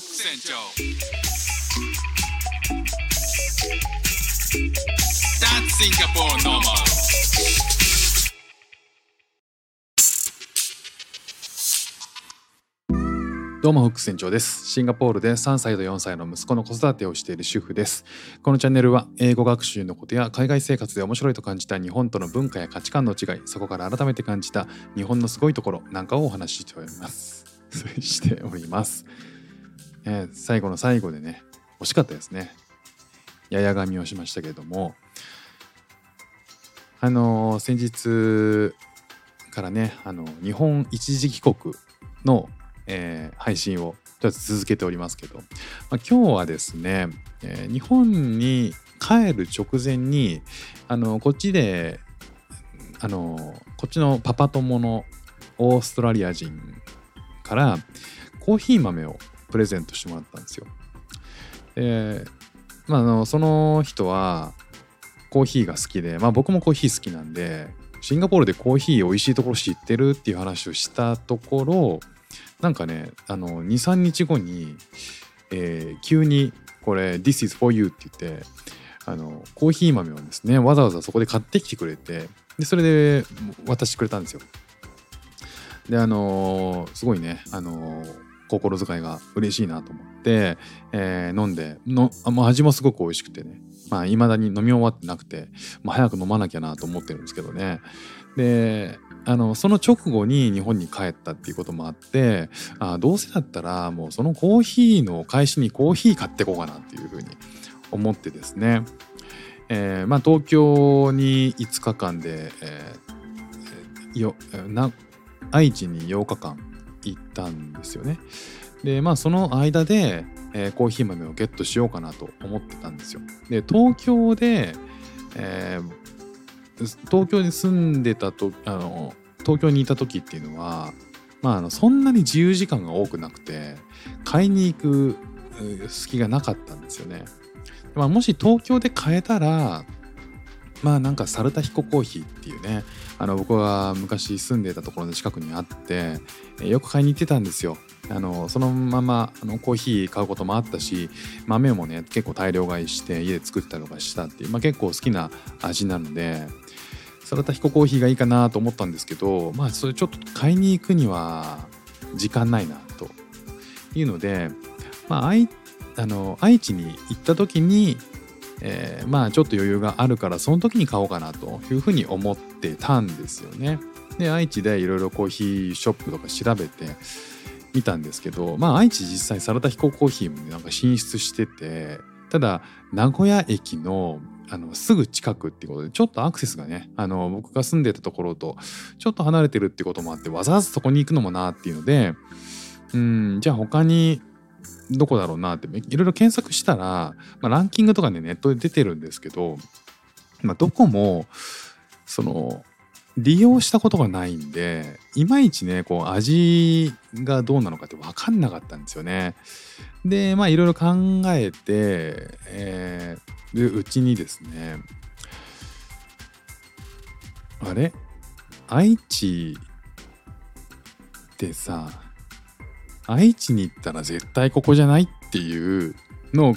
ク船長 That's Singapore normal どうもフック船長です。シンガポールで3歳と4歳の息子の子育てをしている主婦です。このチャンネルは英語学習のことや海外生活で面白いと感じた日本との文化や価値観の違い、そこから改めて感じた日本のすごいところなんかをお話ししております そ。しております。えー最後の最後でね、惜しかったですね。やや髪をしましたけれども、あの先日からね、あの日本一時帰国のえー配信をとりあえず続けておりますけど、まあ、今日はですね、えー日本に帰る直前にあのこっちであのこっちのパパ友のオーストラリア人からコーヒー豆をプレゼントしてもらったんですよ。でまあ、あのその人はコーヒーが好きで、まあ、僕もコーヒー好きなんでシンガポールでコーヒー美味しいところ知ってるっていう話をしたところなんかね23日後に、えー急にこれ「This is for you」って言ってあのコーヒー豆をですねわざわざそこで買ってきてくれてでそれで渡してくれたんですよ。であのーすごいねあのー心遣いが嬉しいなと思って、えー飲んでのもう味もすごく美味しくてね。まあいまだに飲み終わってなくて、まあ、早く飲まなきゃなと思ってるんですけどね。であのその直後に日本に帰ったっていうこともあってあどうせだったらもうそのコーヒーの返しにコーヒー買ってこうかなっていうふうに思ってですね、えーまあ、東京に5日間で、えーよな愛知に8日間行ったんですよね。でまあその間で、えーコーヒー豆をゲットしようかなと思ってたんですよ。で東京で、えー東京に住んでたとあの東京にいた時っていうのは、まあ、そんなに自由時間が多くなくて買いに行く隙がなかったんですよね。まあ、もし東京で買えたらまあなんかサルタヒココーヒーっていうねあの僕が昔住んでたところの近くにあってよく買いに行ってたんですよ。あのそのままあのコーヒー買うこともあったし豆もね結構大量買いして家で作ったりとかしたっていう、まあ、結構好きな味なのでサラタヒココーヒーがいいかなと思ったんですけどまあそれちょっと買いに行くには時間ないなというので、まあ、愛あの愛知に行った時に、えーまあちょっと余裕があるからその時に買おうかなというふうに思ってたんですよね。で愛知でいろいろコーヒーショップとか調べてみたんですけどまあ愛知実際サラダヒココーヒーもねなんか進出しててただ名古屋駅のあのすぐ近くっていうことでちょっとアクセスがねあの僕が住んでたところとちょっと離れてるってこともあってわざわざそこに行くのもなっていうのでうんじゃあ他にどこだろうなっていろいろ検索したら、まあ、ランキングとかねネットで出てるんですけど、まあ、どこもその利用したことがないんでいまいちねこう味がどうなのかって分かんなかったんですよね。でまあいろいろ考えて、えーでうちにですねあれ？愛知ってさ愛知に行ったら絶対ここじゃないっていうのを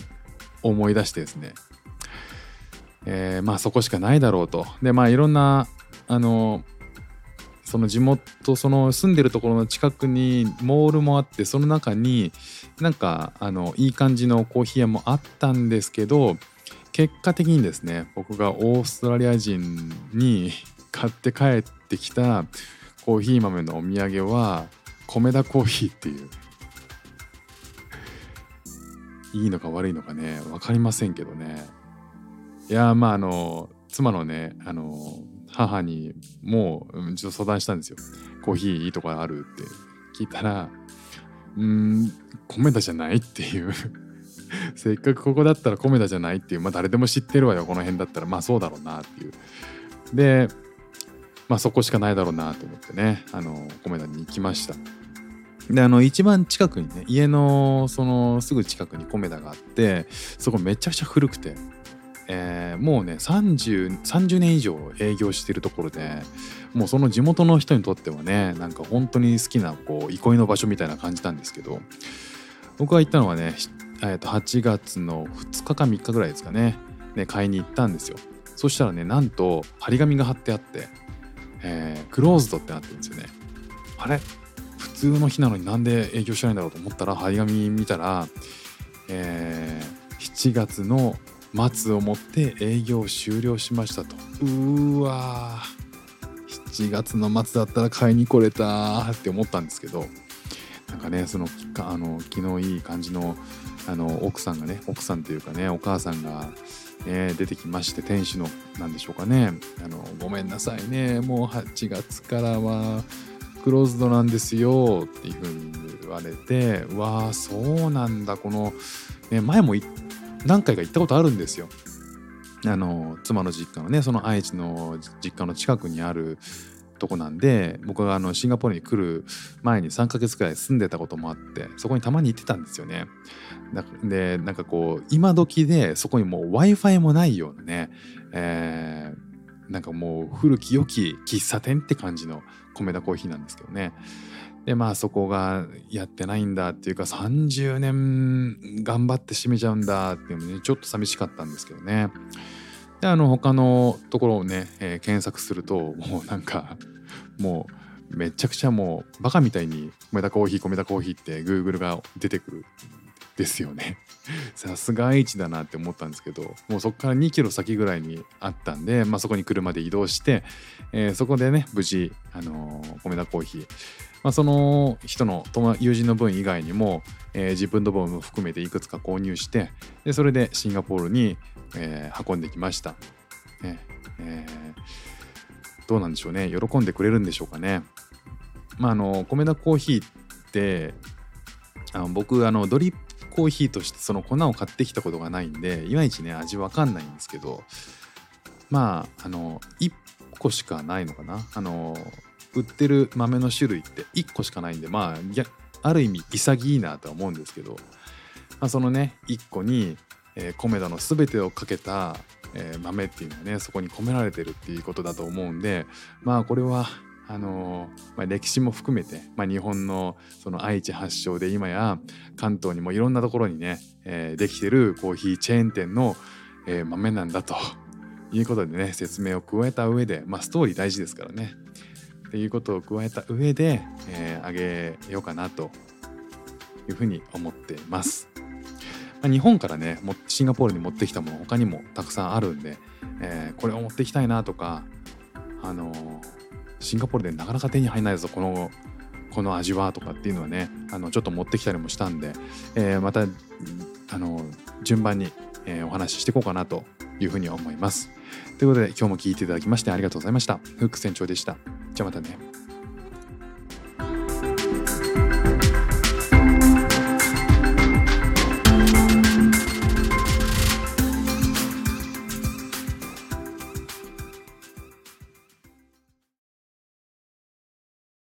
思い出してですね、えーまあそこしかないだろうと。でまあいろんなあのその地元その住んでるところの近くにモールもあってその中になんかあのいい感じのコーヒー屋もあったんですけど結果的にですね僕がオーストラリア人に買って帰ってきたコーヒー豆のお土産は米田コーヒーっていう。いいのか悪いのかね分かりませんけどね。いやまああの妻のねあの母にもううんちょっと相談したんですよ。コーヒーいいとこあるって。聞いたらうーん米田じゃないっていう。せっかくここだったら米田じゃないっていう。まあ誰でも知ってるわよこの辺だったら。まあそうだろうなっていう。でまあそこしかないだろうなと思ってねあの米田に行きました。であの一番近くにね家のそのすぐ近くに米田があってそこめちゃくちゃ古くて、えーもうね 30, 30年以上営業してるところでもうその地元の人にとってはねなんか本当に好きなこう憩いの場所みたいな感じなんですけど僕が行ったのはね、えー、と8月の2日か3日ぐらいですかねね買いに行ったんですよ。そしたらねなんと張り紙が貼ってあって、えークローズドってなってるんですよね。あれ？普通の日なのになんで営業してないんだろうと思ったら張り紙見たら、えー7月の末をもって営業終了しましたと。うーわー。7月の末だったら買いに来れたーって思ったんですけどなんかねそのかあの気のいい感じのあの奥さんがね奥さんというかねお母さんが、ね、出てきまして店主のなんでしょうかねあのごめんなさいねもう8月からはクローズドなんですよっていうふうに言われてわあそうなんだこの、ね、前も何回か行ったことあるんですよ。あの妻の実家のねその愛知の実家の近くにあるとこなんで僕があのシンガポールに来る前に3ヶ月くらい住んでたこともあってそこにたまに行ってたんですよね。だでなんかこう今時でそこにもう w i f i もないようなね、えなんかもう古き良き喫茶店って感じの米田コーヒーなんですけどね。でまあそこがやってないんだっていうか30年頑張って閉めちゃうんだっていうのねちょっと寂しかったんですけどね。であの他のところをね、えー検索するともうなんかもうめちゃくちゃもうバカみたいに米田コーヒー米田コーヒーって Google が出てくるですよね。さすが愛知だなって思ったんですけどもうそこから2キロ先ぐらいにあったんで、まあ、そこに車で移動して、えーそこでね無事、あのー米田コーヒー、まあ、その人の友人の分以外にも、えー自分の分も含めていくつか購入してでそれでシンガポールに、えー運んできました。ねえーどうなんでしょうね喜んでくれるんでしょうかね。まああの米田コーヒーってあの僕あのドリップコーヒーとしてその粉を買ってきたことがないんでいまいちね味わかんないんですけどまああの1個しかないのかな。あの売ってる豆の種類って1個しかないんでまあある意味潔いなとは思うんですけど、まあ、そのね1個に、えー、米田の全てをかけた、えー豆っていうのはねそこに込められてるっていうことだと思うんでまあこれはあのまあ、歴史も含めて、まあ、日本のその愛知発祥で今や関東にもいろんなところにね、えーできてるコーヒーチェーン店の、えー豆なんだということでね説明を加えた上で、まあ、ストーリー大事ですからねっていうことを加えた上で、えーあげようかなというふうに思っています。ま日本からねシンガポールに持ってきたもの他にもたくさんあるんで、えーこれを持ってきたいなとかあのーシンガポールでなかなか手に入らないぞこのこの味はとかっていうのはねあのちょっと持ってきたりもしたんで、えーまたあの順番に、えーお話ししていこうかなというふうに思います。ということで今日も聴いていただきましてありがとうございました。フック船長でした。じゃあまたね。